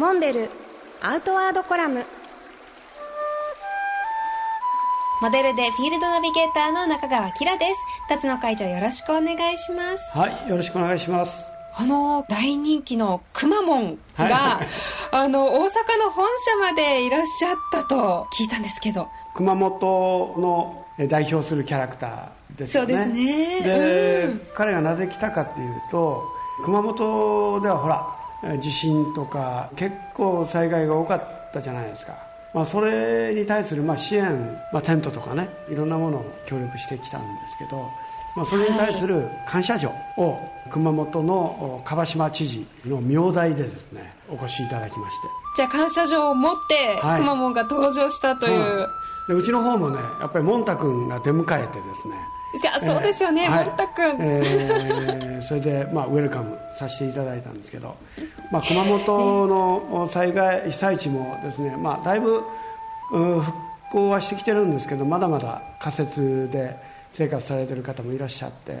モンベルアウトワードコラム。モデルでフィールドナビゲーターの中川きらです。辰野会長よろしくお願いします。はいよろしくお願いします。あの大人気のくまモンが、はい、あの大阪の本社までいらっしゃったと聞いたんですけど。熊本の代表するキャラクターですよね。そうですね。で、うん、彼がなぜ来たかっていうと熊本ではほら地震とか結構災害が多かったじゃないですか、まあ、それに対するまあ支援、まあ、テントとかねいろんなものを協力してきたんですけど、まあ、それに対する感謝状を熊本の蒲島知事の名代でですねお越しいただきまして。じゃあ感謝状を持ってくまモンが登場したという、はいでうちの方もねやっぱりモンタ君が出迎えてですね。いやそうですよね、えー、モンタ君、えー、それで、まあ、ウェルカムさせていただいたんですけど、まあ、熊本の災害被災地もですね、まあ、だいぶ復興はしてきてるんですけどまだまだ仮設で生活されてる方もいらっしゃって、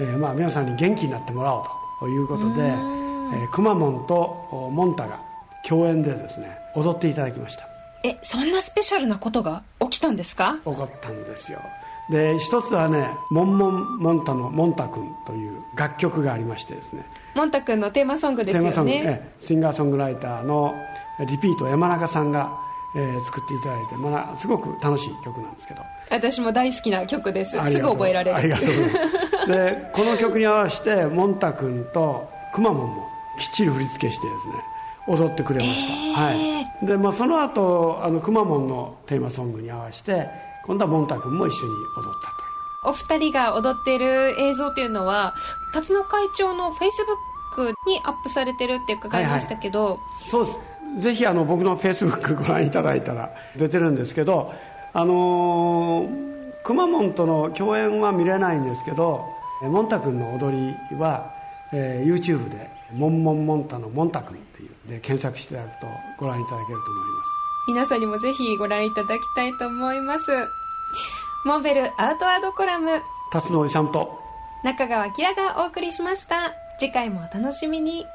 えーまあ、皆さんに元気になってもらおうということで、えー、くまモンとモンタが共演でですね踊っていただきました。えそんなスペシャルなことが起きたんですか？起こったんですよ。で一つはね「モンモンモンタのモンタ君」という楽曲がありましてですね。モンタ君のテーマソングですよね。テーマソング、えシンガーソングライターのリピート山中さんが、えー、作っていただいて、まあ、すごく楽しい曲なんですけど。私も大好きな曲です。すぐ覚えられる。ありがとうございます。で この曲に合わせてモンタ君とくまモンもきっちり振り付けしてですね踊ってくれました、えー、はい。で、まあ、その後あのくまモンのテーマソングに合わせて今度はモンタ君も一緒に踊ったとお二人が踊っている映像というのは辰野会長のフェイスブックにアップされてるって伺いましたけど、はいはい、そうです。ぜひあの僕のフェイスブックご覧いただいたら出てるんですけどあのー、くまモンとの共演は見れないんですけどモンタ君の踊りは、えー、YouTube で「モンモンモンタのモンタ君」っていうで検索していただくとご覧いただけると思います。皆さんにもぜひご覧いただきたいと思いますモンベルアウトワードコラム。辰野おじさんと。中川きらがお送りしました。次回もお楽しみに